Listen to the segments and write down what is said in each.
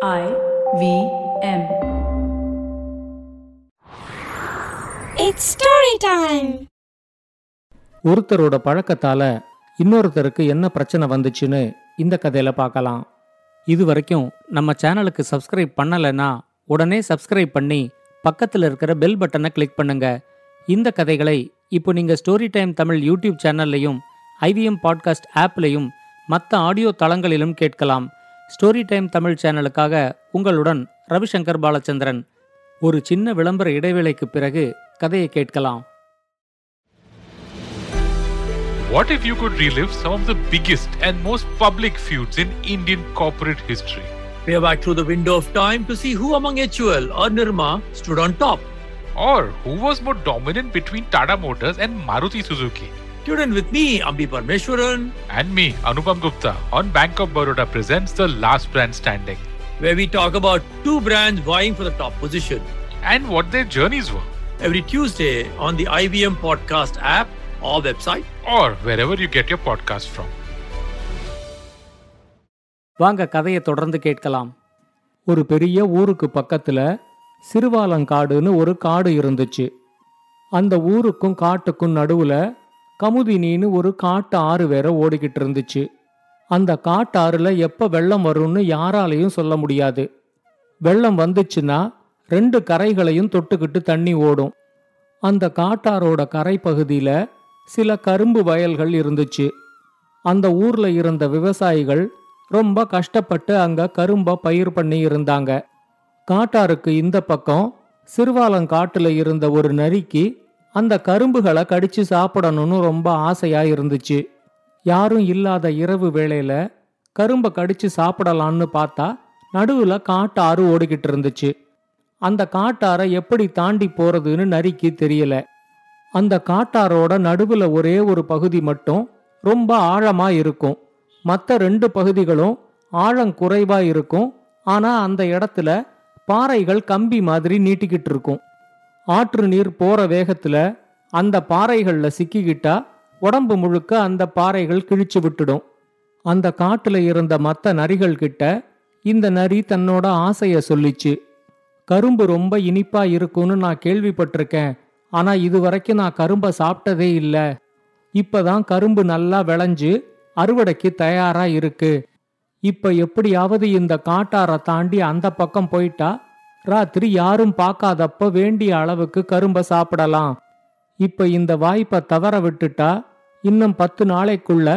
I V M. It's story time. ஒருத்தரோட பழக்கத்தால இன்னொருத்தருக்கு என்ன பிரச்சனை வந்துச்சுன்னு இந்த கதையில பார்க்கலாம் இது வரைக்கும் நம்ம சேனலுக்கு சப்ஸ்கிரைப் பண்ணலைன்னா உடனே சப்ஸ்கிரைப் பண்ணி பக்கத்தில் இருக்கிற பெல் பட்டனை கிளிக் பண்ணுங்க இந்த கதைகளை இப்போ நீங்க ஸ்டோரி டைம் தமிழ் யூடியூப் சேனல்லையும் ஐவிஎம் பாட்காஸ்ட் ஆப்லையும் மற்ற ஆடியோ தளங்களிலும் கேட்கலாம் ஸ்டோரி டைம் தமிழ் சேனலுக்காக உங்களுடன் ரவிசங்கர் பாலச்சந்திரன் ஒரு சின்ன விளம்பர இடைவேளைக்கு பிறகு கதையை கேட்கலாம் What if you could relive some of the biggest and most public feuds in Indian corporate history? Peer back through the window of time to see who among HUL or Nirma stood on top. Or who was more dominant between Tata Motors and Maruti Suzuki? Tune in with me, Ambi Parmeshwaran, And me, Anupam Gupta, on Bank of Baroda presents The Last Brand Standing where we talk about two brands vying for the top position. and what their journeys were, Every Tuesday on the IBM Podcast app or website. or wherever you get your podcast from. வாங்க கதையை தொடர்ந்து கேட்கலாம் ஒரு பெரிய ஊருக்கு பக்கத்துல சிறுவாலங்காடுன்னு ஒரு காடு இருந்துச்சு அந்த ஊருக்கும் காட்டுக்கும் நடுவுல கமுதினின்னு ஒரு காட்டு ஆறு வேற ஓடிக்கிட்டு இருந்துச்சு. அந்த காட்டாறுல எப்ப வெள்ளம் வரும்னு யாராலையும் சொல்ல முடியாது. வெள்ளம் வந்துச்சுன்னா ரெண்டு கரைகளையும் தொட்டுக்கிட்டு தண்ணி ஓடும். அந்த காட்டாரோட கரை பகுதியில சில கரும்பு வயல்கள் இருந்துச்சு. அந்த ஊர்ல இருந்த விவசாயிகள் ரொம்ப கஷ்டப்பட்டு அங்க கரும்ப பயிர் பண்ணி இருந்தாங்க. காட்டாருக்கு இந்த பக்கம் சிறுவாலங்காட்டுல இருந்த ஒரு நரிக்கு அந்த கரும்புகளை கடிச்சு சாப்பிடணும்னு ரொம்ப ஆசையா இருந்துச்சு. யாரும் இல்லாத இரவு வேளையில கரும்பை கடிச்சு சாப்பிடலான்னு பார்த்தா நடுவுல காட்டாறு ஓடிக்கிட்டு இருந்துச்சு. அந்த காட்டாரை எப்படி தாண்டி போறதுன்னு நரிக்கு தெரியல. அந்த காட்டாரோட நடுவுல ஒரே ஒரு பகுதி மட்டும் ரொம்ப ஆழமா இருக்கும். மற்ற ரெண்டு பகுதிகளும் ஆழம் குறைவா இருக்கும். ஆனா அந்த இடத்துல பாறைகள் கம்பி மாதிரி நீட்டிக்கிட்டு இருக்கும். ஆற்று நீர் போற வேகத்துல அந்த பாறைகள்ல சிக்கிக்கிட்டா உடம்பு முழுக்க அந்த பாறைகள் கிழிச்சு விட்டுடும். அந்த காட்டுல இருந்த மற்ற நரிகள் கிட்ட இந்த நரி தன்னோட ஆசைய சொல்லிச்சு. கரும்பு ரொம்ப இனிப்பா இருக்கும்னு நான் கேள்விப்பட்டிருக்கேன். ஆனா இது வரைக்கும் நான் கரும்பை சாப்பிட்டதே இல்ல. இப்பதான் கரும்பு நல்லா விளைஞ்சு அறுவடைக்கு தயாரா இருக்கு. இப்ப எப்படியாவது இந்த காட்டாரை தாண்டி அந்த பக்கம் போயிட்டா ராத்திரி யாரும் பார்க்காதப்ப வேண்டிய அளவுக்கு கரும்பை சாப்பிடலாம். இப்ப இந்த வாய்ப்பை தவற விட்டுட்டா இன்னும் பத்து நாளைக்குள்ள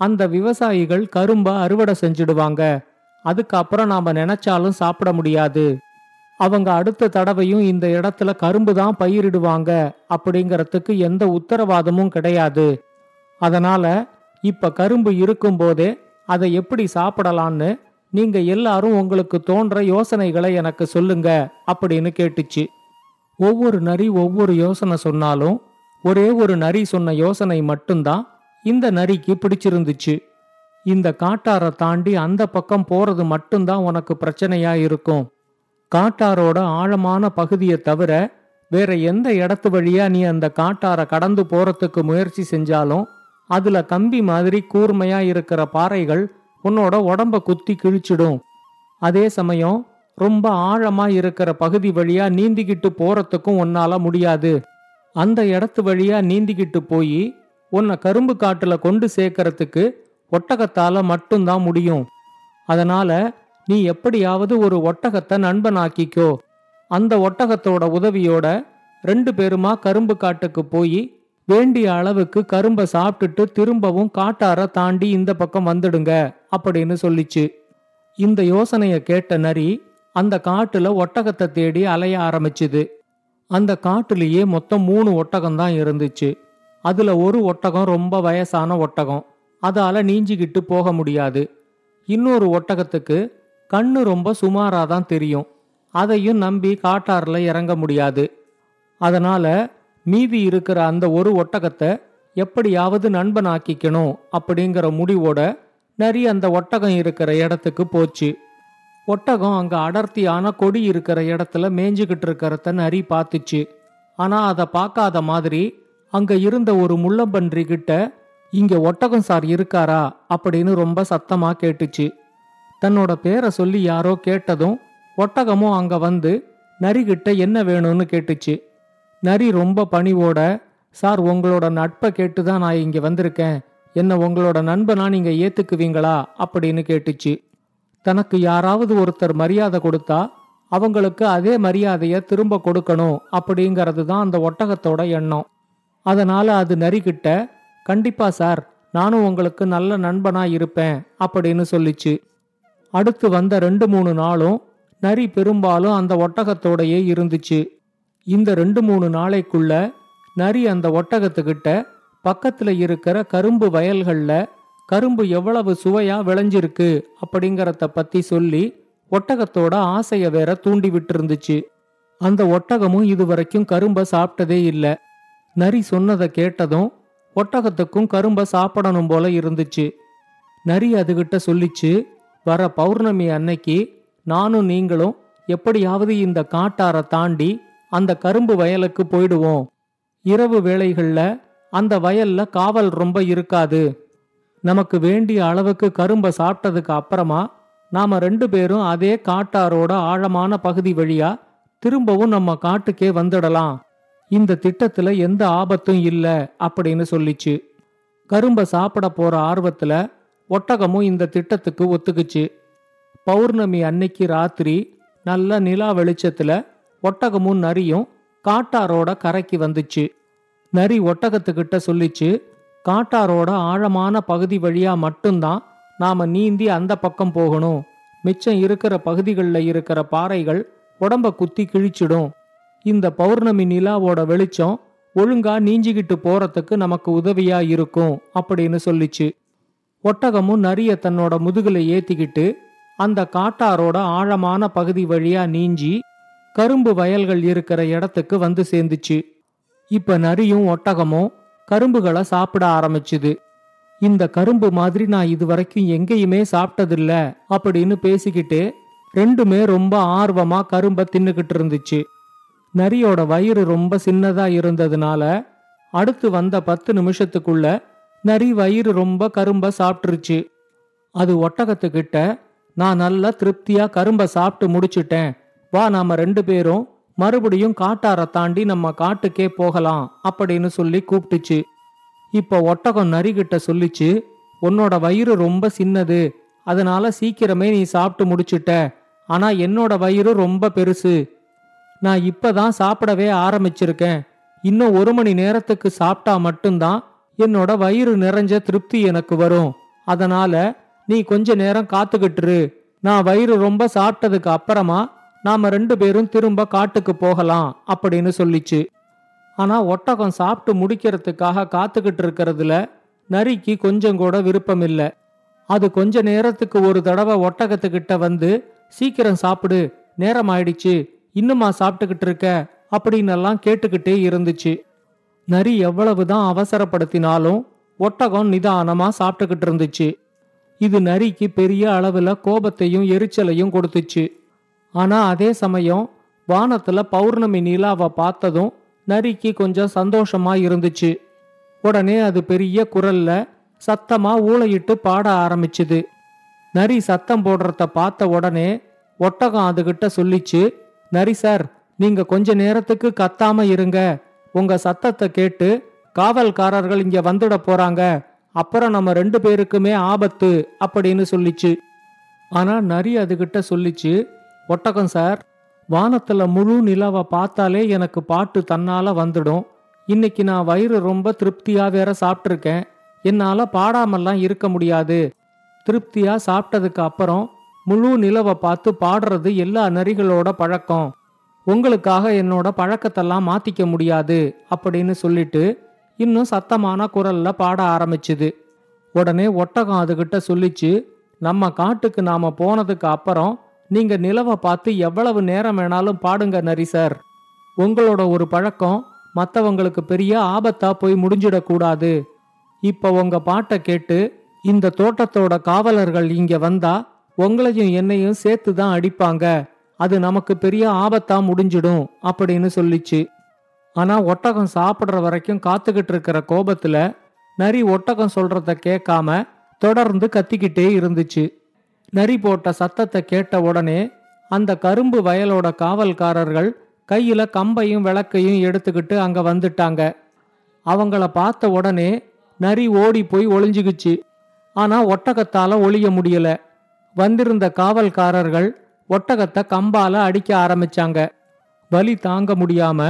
அந்த விவசாயிகள் கரும்ப அறுவடை செஞ்சிடுவாங்க. அதுக்கப்புறம் நாம நினைச்சாலும் சாப்பிட முடியாது. அவங்க அடுத்த தடவையும் இந்த இடத்துல கரும்பு தான் பயிரிடுவாங்க அப்படிங்கறதுக்கு எந்த உத்தரவாதமும் கிடையாது. அதனால இப்ப கரும்பு இருக்கும்போதே அதை எப்படி சாப்பிடலான்னு நீங்க எல்லாரும் உங்களுக்கு தோன்ற யோசனைகளை எனக்கு சொல்லுங்க அப்படின்னு கேட்டுச்சு. ஒவ்வொரு நரி ஒவ்வொரு யோசனை சொன்னாலும் ஒரே ஒரு நரி சொன்ன யோசனை மட்டும்தான் இந்த நரிக்கு பிடிச்சிருந்துச்சு. இந்த காட்டாரை தாண்டி அந்த பக்கம் போறது மட்டும்தான் உனக்கு பிரச்சனையா இருக்கும். காட்டாரோட ஆழமான பகுதியை தவிர வேற எந்த இடத்து வழியா நீ அந்த காட்டாரை கடந்து போறதுக்கு முயற்சி செஞ்சாலும் அதுல கம்பி மாதிரி கூர்மையா இருக்கிற பாறைகள் உன்னோட உடம்ப குத்தி கிழிச்சிடும். அதே சமயம் ரொம்ப ஆழமா இருக்கிற பகுதி வழியா நீந்திக்கிட்டு போறதுக்கும் உன்னால முடியாது. அந்த இடத்து வழியா நீந்திக்கிட்டு போய் உன்னை கரும்பு காட்டுல கொண்டு சேர்க்கறதுக்கு ஒட்டகத்தால மட்டும்தான் முடியும். அதனால நீ எப்படியாவது ஒரு ஒட்டகத்தை நண்பனாக்கிக்கோ. அந்த ஒட்டகத்தோட உதவியோட ரெண்டு பேருமா கரும்பு காட்டுக்கு போய் வேண்டிய அளவுக்கு கரும்பை சாப்பிட்டுட்டு திரும்பவும் காட்டார தாண்டி இந்த பக்கம் வந்துடுங்க. அப்படின்னு சொல்லிச்சு. இந்த யோசனைய கேட்ட நரி அந்த காட்டுல ஒட்டகத்தை தேடி அலைய ஆரம்பிச்சுது. அந்த காட்டுலயே மொத்தம் மூணு ஒட்டகம் தான் இருந்துச்சு. அதுல ஒரு ஒட்டகம் ரொம்ப வயசான ஒட்டகம். அதால நீஞ்சிக்கிட்டு போக முடியாது. இன்னொரு ஒட்டகத்துக்கு கண்ணு ரொம்ப சுமாரா தான் தெரியும். அதையும் நம்பி காட்டாறுல இறங்க முடியாது. அதனால மீதி இருக்கிற அந்த ஒரு ஒட்டகத்தை எப்படியாவது நண்பனாக்கிக்கணும் அப்படிங்கிற முடிவோட நரி அந்த ஒட்டகம் இருக்கிற இடத்துக்கு போச்சு. ஒட்டகம் அங்க அடர்த்தியான கொடி இருக்கிற இடத்துல மேய்ஞ்சுகிட்டு இருக்கிறத நரி பார்த்துச்சு. ஆனா அதை பார்க்காத மாதிரி அங்க இருந்த ஒரு முள்ளம்பன்றி கிட்ட இங்க ஒட்டகம் சார் இருக்காரா? அப்படின்னு ரொம்ப சத்தமா கேட்டுச்சு. தன்னோட பேரை சொல்லி யாரோ கேட்டதும் ஒட்டகமும் அங்க வந்து நரிகிட்ட என்ன வேணும்னு கேட்டுச்சு. நரி ரொம்ப பணிவோட சார் உங்களோட நட்பை கேட்டு தான் நான் இங்க வந்திருக்கேன். என்ன உங்களோட நண்பனா நீங்க ஏத்துக்குவீங்களா? அப்படின்னு கேட்டுச்சு. தனக்கு யாராவது ஒருத்தர் மரியாதை கொடுத்தா அவங்களுக்கு அதே மரியாதையை திரும்ப கொடுக்கணும் அப்படிங்கிறது தான் அந்த ஒட்டகத்தோட எண்ணம். அதனால அது நரிக்கிட்ட கண்டிப்பா சார் நானும் உங்களுக்கு நல்ல நண்பனா இருப்பேன் அப்படின்னு சொல்லிச்சு. அடுத்து வந்த ரெண்டு மூணு நாளும் நரி பெரும்பாலும் அந்த ஒட்டகத்தோடையே இருந்துச்சு. இந்த ரெண்டு மூணு நாளைக்குள்ள நரி அந்த ஒட்டகத்துக்கிட்ட பக்கத்துல இருக்கிற கரும்பு வயல்கள்ல கரும்பு எவ்வளவு சுவையா விளைஞ்சிருக்கு அப்படிங்கறத பத்தி சொல்லி ஒட்டகத்தோட ஆசைய வேற தூண்டி விட்டுருந்துச்சு. அந்த ஒட்டகமும் இதுவரைக்கும் கரும்ப சாப்பிட்டதே இல்ல. நரி சொன்னதை கேட்டதும் ஒட்டகத்துக்கும் கரும்ப சாப்பிடணும் போல இருந்துச்சு. நரி அதுகிட்ட சொல்லிச்சு வர பௌர்ணமி அன்னைக்கு நானும் நீங்களும் எப்படியாவது இந்த காட்டாரை தாண்டி அந்த கரும்பு வயலுக்கு போயிடுவோம். இரவு வேளைகள்ல அந்த வயல்ல காவல் ரொம்ப இருக்காது. நமக்கு வேண்டிய அளவுக்கு கரும்ப சாப்பிட்டதுக்கு அப்புறமா நாம ரெண்டு பேரும் அதே காட்டாரோட ஆழமான பகுதி வழியா திரும்பவும் நம்ம காட்டுக்கே வந்துடலாம். இந்த திட்டத்துல எந்த ஆபத்தும் இல்ல அப்படின்னு சொல்லிச்சு. கரும்ப சாப்பிட போற ஆர்வத்துல ஒட்டகமும் இந்த திட்டத்துக்கு ஒத்துக்குச்சு. பௌர்ணமி அன்னைக்கு ராத்திரி நல்ல நிலா வெளிச்சத்துல ஒட்டகமும் நரியும் காட்டாரோட கரைக்கு வந்துச்சு. நரி ஒட்டகத்துக்கிட்ட சொல்லிச்சு காட்டாரோட ஆழமான பகுதி வழியா மட்டும்தான் நாம நீந்தி அந்த பக்கம் போகணும். மிச்சம் இருக்கிற பகுதிகளில் இருக்கிற பாறைகள் உடம்ப குத்தி கிழிச்சிடும். இந்த பௌர்ணமி நிலாவோட வெளிச்சம் ஒழுங்கா நீஞ்சிக்கிட்டு போறதுக்கு நமக்கு உதவியா இருக்கும் அப்படின்னு சொல்லிச்சு. ஒட்டகமும் நரிய தன்னோட முதுகுல ஏத்திக்கிட்டு அந்த காட்டாரோட ஆழமான பகுதி வழியா நீஞ்சி கரும்பு வயல்கள் இருக்கிற இடத்துக்கு வந்து சேர்ந்துச்சு. இப்ப நரியும் ஒட்டகமும் கரும்புகளை சாப்பிட ஆரம்பிச்சுது. இந்த கரும்பு மாதிரி நான் இதுவரைக்கும் எங்கேயுமே சாப்பிட்டதில்ல அப்படின்னு பேசிக்கிட்டு ரெண்டுமே ரொம்ப ஆர்வமா கரும்ப தின்னுகிட்டு இருந்துச்சு. நரியோட வயிறு ரொம்ப சின்னதா இருந்ததுனால அடுத்து வந்த பத்து நிமிஷத்துக்குள்ள நரி வயிறு ரொம்ப கரும்ப சாப்பிட்டுருச்சு. அது ஒட்டகத்துக்கிட்ட நான் நல்லா திருப்தியா கரும்ப சாப்பிட்டு முடிச்சிட்டேன். வா நாம ரெண்டு பேரும் மறுபடியும் காட்டார தாண்டி நம்ம காட்டுக்கே போகலாம் அப்படின்னு சொல்லி கூப்பிட்டுச்சு. இப்ப ஒட்டகம் நரிகிட்ட சொல்லிச்சு உன்னோட வயிறு ரொம்ப சின்னது அதனால சீக்கிரமே நீ சாப்பிட்டு முடிச்சிட்ட. ஆனா என்னோட வயிறு ரொம்ப பெருசு. நான் இப்பதான் சாப்பிடவே ஆரம்பிச்சிருக்கேன். இன்னும் ஒரு மணி நேரத்துக்கு சாப்பிட்டா மட்டும்தான் என்னோட வயிறு நிறைஞ்ச திருப்தி எனக்கு வரும். அதனால நீ கொஞ்ச நேரம் காத்துக்கிட்டுரு நான் வயிறு ரொம்ப சாப்பிட்டதுக்கு அப்புறமா நாம ரெண்டு பேரும் திரும்ப காட்டுக்கு போகலாம் அப்படின்னு சொல்லிச்சு. ஆனா ஒட்டகம் சாப்பிட்டு முடிக்கிறதுக்காக காத்துக்கிட்டு இருக்கிறதுல நரிக்கு கொஞ்சம் கூட விருப்பம் இல்ல. அது கொஞ்ச நேரத்துக்கு ஒரு தடவை ஒட்டகத்துக்கிட்ட வந்து சீக்கிரம் சாப்பிடு நேரம் ஆயிடுச்சு இன்னுமா சாப்பிட்டுக்கிட்டு இருக்க? அப்படின்னெல்லாம் கேட்டுக்கிட்டே இருந்துச்சு. நரி எவ்வளவுதான் அவசரப்படுத்தினாலும் ஒட்டகம் நிதானமா சாப்பிட்டுக்கிட்டு இருந்துச்சு. இது நரிக்கு பெரிய அளவுல கோபத்தையும் எரிச்சலையும் கொடுத்துச்சு. ஆனா அதே சமயம் வானத்துல பௌர்ணமி நிலாவை பார்த்ததும் நரிக்கு கொஞ்சம் சந்தோஷமா இருந்துச்சு. உடனே அது பெரிய குரல்ல சத்தமா ஊளையிட்டு பாட ஆரம்பிச்சுது. நரி சத்தம் போடுறத பார்த்த உடனே ஒட்டகம் அதுகிட்ட சொல்லிச்சு நரி சார் நீங்க கொஞ்ச நேரத்துக்கு கத்தாம இருங்க. உங்க சத்தத்தை கேட்டு காவல்காரர்கள் இங்க வந்துட போறாங்க. அப்புறம் நம்ம ரெண்டு பேருக்குமே ஆபத்து அப்படின்னு சொல்லிச்சு. ஆனா நரி அதுகிட்ட சொல்லிச்சு ஒட்டகம் சார் வானத்துல முழு நிலாவை பார்த்தாலே எனக்கு பாட்டு தன்னால வந்துடும். இன்னைக்கு நான் வயிறு ரொம்ப திருப்தியா வேற சாப்பிட்ருக்கேன் என்னால பாடாமல்லாம் இருக்க முடியாது. திருப்தியா சாப்பிட்டதுக்கு அப்புறம் முழு நிலவை பார்த்து பாடுறது எல்லா நரிகளோட பழக்கம். உங்களுக்காக என்னோட பழக்கத்தெல்லாம் மாத்திக்க முடியாது அப்படின்னு சொல்லிட்டு இன்னும் சத்தமான குரல்ல பாட ஆரம்பிச்சுது. உடனே ஒட்டகம் அதுகிட்ட சொல்லிச்சு நம்ம காட்டுக்கு நாம போனதுக்கு அப்புறம் நீங்க நிலவை பார்த்து எவ்வளவு நேரம் வேணாலும் பாடுங்க நரி சார். உங்களோட ஒரு பழக்கம் மற்றவங்களுக்கு பெரிய ஆபத்தா போய் முடிஞ்சிடக்கூடாது. இப்ப உங்க பாட்டை கேட்டு இந்த தோட்டத்தோட காவலர்கள் இங்க வந்தா உங்களையும் என்னையும் சேர்த்து தான் அடிப்பாங்க. அது நமக்கு பெரிய ஆபத்தா முடிஞ்சிடும் அப்படின்னு சொல்லிச்சு. ஆனா ஒட்டகம் சாப்பிடுற வரைக்கும் காத்துக்கிட்டு இருக்கிற கோபத்துல நரி ஒட்டகம் சொல்றத கேட்காம தொடர்ந்து கத்திக்கிட்டே இருந்துச்சு. நரி போட்ட சத்தத்தை கேட்ட உடனே அந்த கரும்பு வயலோட காவல்காரர்கள் கையில கம்பையும் விளக்கையும் எடுத்துக்கிட்டு அங்க வந்துட்டாங்க. அவங்கள பார்த்த உடனே நரி ஓடி போய் ஒளிஞ்சுக்குச்சு ஆனா ஒட்டகத்தால ஒளிய முடியல. வந்திருந்த காவல்காரர்கள் ஒட்டகத்தை கம்பால அடிக்க ஆரம்பிச்சாங்க. வலி தாங்க முடியாம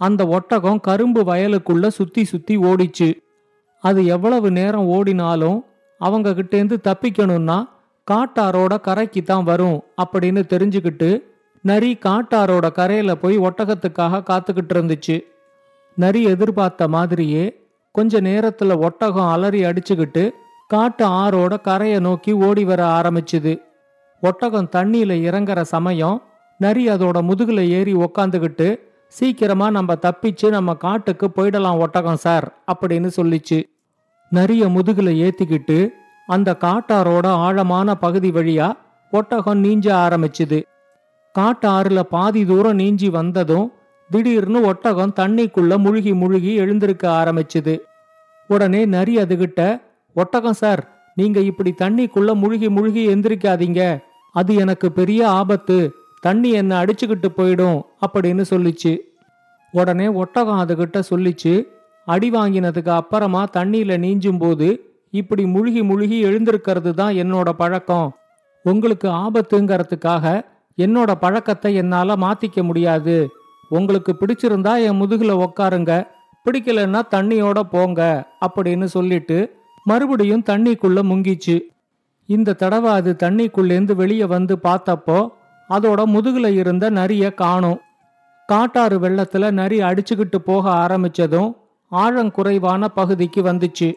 அந்த ஒட்டகம் கரும்பு வயலுக்குள்ள சுத்தி சுத்தி ஓடிச்சு. அது எவ்வளவு நேரம் ஓடினாலும் அவங்க கிட்டேந்து தப்பிக்கணும்னா காட்டாரோட கரைக்கு தான் வரும் அப்படின்னு தெரிஞ்சுக்கிட்டு நரி காட்டாரோட கரையில போய் ஒட்டகத்துக்காக காத்துக்கிட்டு இருந்துச்சு. நரி எதிர்பார்த்த மாதிரியே கொஞ்ச நேரத்துல ஒட்டகம் அலறி அடிச்சுக்கிட்டு காட்டு ஆறோட கரையை நோக்கி ஓடி வர ஆரம்பிச்சுது. ஒட்டகம் தண்ணியில இறங்குற சமயம் நரி அதோட முதுகுல ஏறி உக்காந்துக்கிட்டு சீக்கிரமா நம்ம தப்பிச்சு நம்ம காட்டுக்கு போயிடலாம் ஒட்டகம் சார் அப்படின்னு சொல்லிச்சு. நரிய முதுகுல ஏத்திக்கிட்டு அந்த காட்டாரோட ஆழமான பகுதி வழியா ஒட்டகம் நீஞ்ச ஆரம்பிச்சுது. காட்டாறுல பாதி தூரம் நீஞ்சி வந்ததும் திடீர்னு ஒட்டகம் தண்ணிக்குள்ள முழுகி முழுகி எழுந்திருக்க ஆரம்பிச்சுது. உடனே நரி அதுகிட்ட ஒட்டகம் சார் நீங்க இப்படி தண்ணிக்குள்ள முழுகி முழுகி எந்திரிக்காதீங்க. அது எனக்கு பெரிய ஆபத்து. தண்ணி என்ன அடிச்சுக்கிட்டு போயிடும் அப்படின்னு சொல்லிச்சு. உடனே ஒட்டகம் அதுகிட்ட சொல்லிச்சு அடி வாங்கினதுக்கு அப்புறமா தண்ணியில நீஞ்சும் போது இப்படி முழுகி முழுகி எழுந்திருக்கிறது தான் என்னோட பழக்கம். உங்களுக்கு ஆபத்துங்கிறதுக்காக என்னோட பழக்கத்தை என்னால மாத்திக்க முடியாது. உங்களுக்கு பிடிச்சிருந்தா என் முதுகுல உக்காருங்க. பிடிக்கலன்னா தண்ணியோட போங்க அப்படின்னு சொல்லிட்டு மறுபடியும் தண்ணிக்குள்ள முங்கிச்சு. இந்த தடவை அது தண்ணிக்குள்ளேந்து வெளியே வந்து பார்த்தப்போ அதோட முதுகுல இருந்த நரிய காணும். காட்டாறு வெள்ளத்துல நரி அடிச்சுக்கிட்டு போக ஆரம்பிச்சதும் ஆழங்குறைவான பகுதிக்கு வந்துச்சு.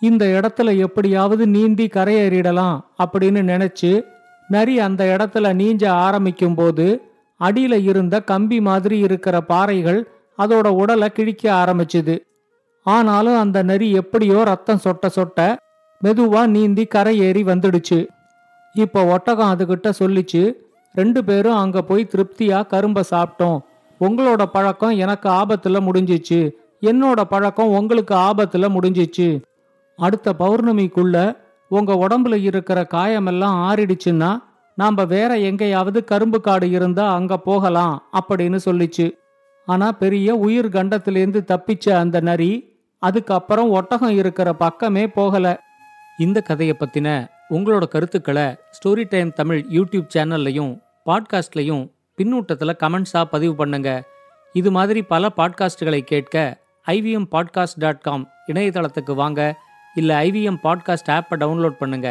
இந்த இடத்துல எப்படியாவது நீந்தி கரையேறிடலாம் அப்படின்னு நினைச்சு நரி அந்த இடத்துல நீஞ்ச ஆரம்பிக்கும் போது அடியில இருந்த கம்பி மாதிரி இருக்கிற பாறைகள் அதோட உடலை கிழிக்க ஆரம்பிச்சுது. ஆனாலும் அந்த நரி எப்படியோ ரத்தம் சொட்ட சொட்ட மெதுவா நீந்தி கரையேறி வந்துடுச்சு. இப்போ ஒட்டகம் அதுகிட்ட சொல்லிச்சு ரெண்டு பேரும் அங்க போய் திருப்தியா கரும்ப சாப்பிட்டோம். உங்களோட பழக்கம் எனக்கு ஆபத்துல முடிஞ்சிச்சு. என்னோட பழக்கம் உங்களுக்கு ஆபத்துல முடிஞ்சிச்சு. அடுத்த பௌர்ணமிக்குள்ள உங்க உடம்புல இருக்கிற காயமெல்லாம் ஆறிடுச்சுன்னா நாம வேற எங்கேயாவது கரும்பு காடு இருந்தா அங்க போகலாம் அப்படின்னு சொல்லிச்சு. ஆனா பெரிய உயிர் கண்டத்திலேருந்து தப்பிச்ச அந்த நரி அதுக்கப்புறம் ஒட்டகம் இருக்கிற பக்கமே போகல. இந்த கதையை பத்தின உங்களோட கருத்துக்களை ஸ்டோரி டைம் தமிழ் யூடியூப் சேனல்லையும் பாட்காஸ்ட்லையும் பின்னூட்டத்தில் கமெண்ட்ஸா பதிவு பண்ணுங்க. இது மாதிரி பல பாட்காஸ்டுகளை கேட்க ஐவிஎம் பாட்காஸ்ட் டாட் காம் இணையதளத்துக்கு வாங்க. இல்ல ஐவிஎம் பாட்காஸ்ட் ஆப்பை டவுன்லோட் பண்ணுங்க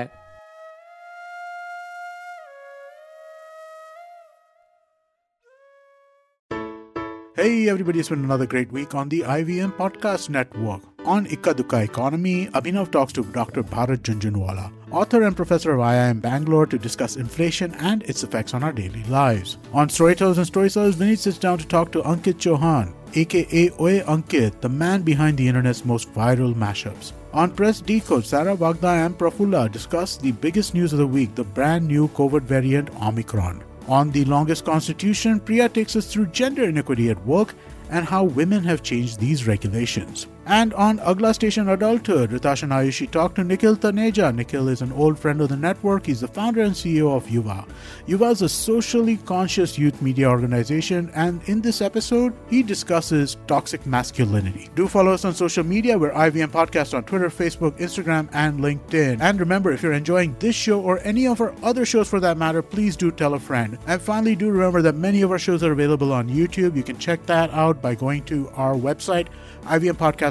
Hey everybody, it's been another great week on the IVM Podcast Network. On Ikka Dukka Economy, Abhinav talks to Dr. Bharat Junjunwala, author and professor of IIM Bangalore to discuss inflation and its effects on our daily lives. On Storytellers and Storytellers, Vinny sits down to talk to Ankit Chauhan, aka Oye Ankit, the man behind the internet's most viral mashups. On Press Decode, Sarah Vagda and Prafulla discuss the biggest news of the week, the brand new COVID variant Omicron. On The Longest Constitution, Priya takes us through gender inequity at work and how women have changed these regulations. And on Agla Station Adulthood, Ritash and Ayushi talk to Nikhil Taneja. Nikhil is an old friend of the network. He's the founder and CEO of Yuva. Yuva is a socially conscious youth media organization, and in this episode, he discusses toxic masculinity. Do follow us on social media. We're IVM Podcast on Twitter, Facebook, Instagram, and LinkedIn. And remember, if you're enjoying this show or any of our other shows for that matter, please do tell a friend. And finally, do remember that many of our shows are available on YouTube. You can check that out by going to our website,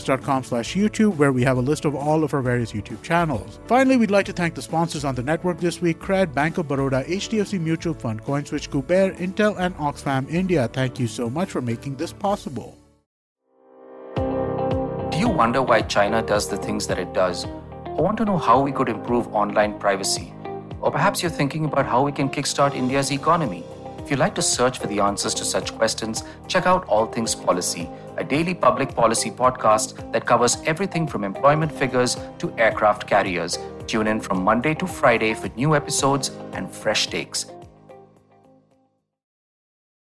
ivmpodcast.com slash YouTube, where we have a list of all of our various YouTube channels. Finally, we'd like to thank the sponsors on the network this week, Cred, Bank of Baroda, HDFC Mutual Fund, CoinSwitch, Kuber, Intel, and Oxfam India. Thank you so much for making this possible. Do you wonder why China does the things that it does? I want to know how we could improve online privacy? Or perhaps you're thinking about how we can kickstart India's economy? If you'd like to search for the answers to such questions, check out All Things Policy, a daily public policy podcast that covers everything from employment figures to aircraft carriers. Tune in from Monday to Friday for new episodes and fresh takes.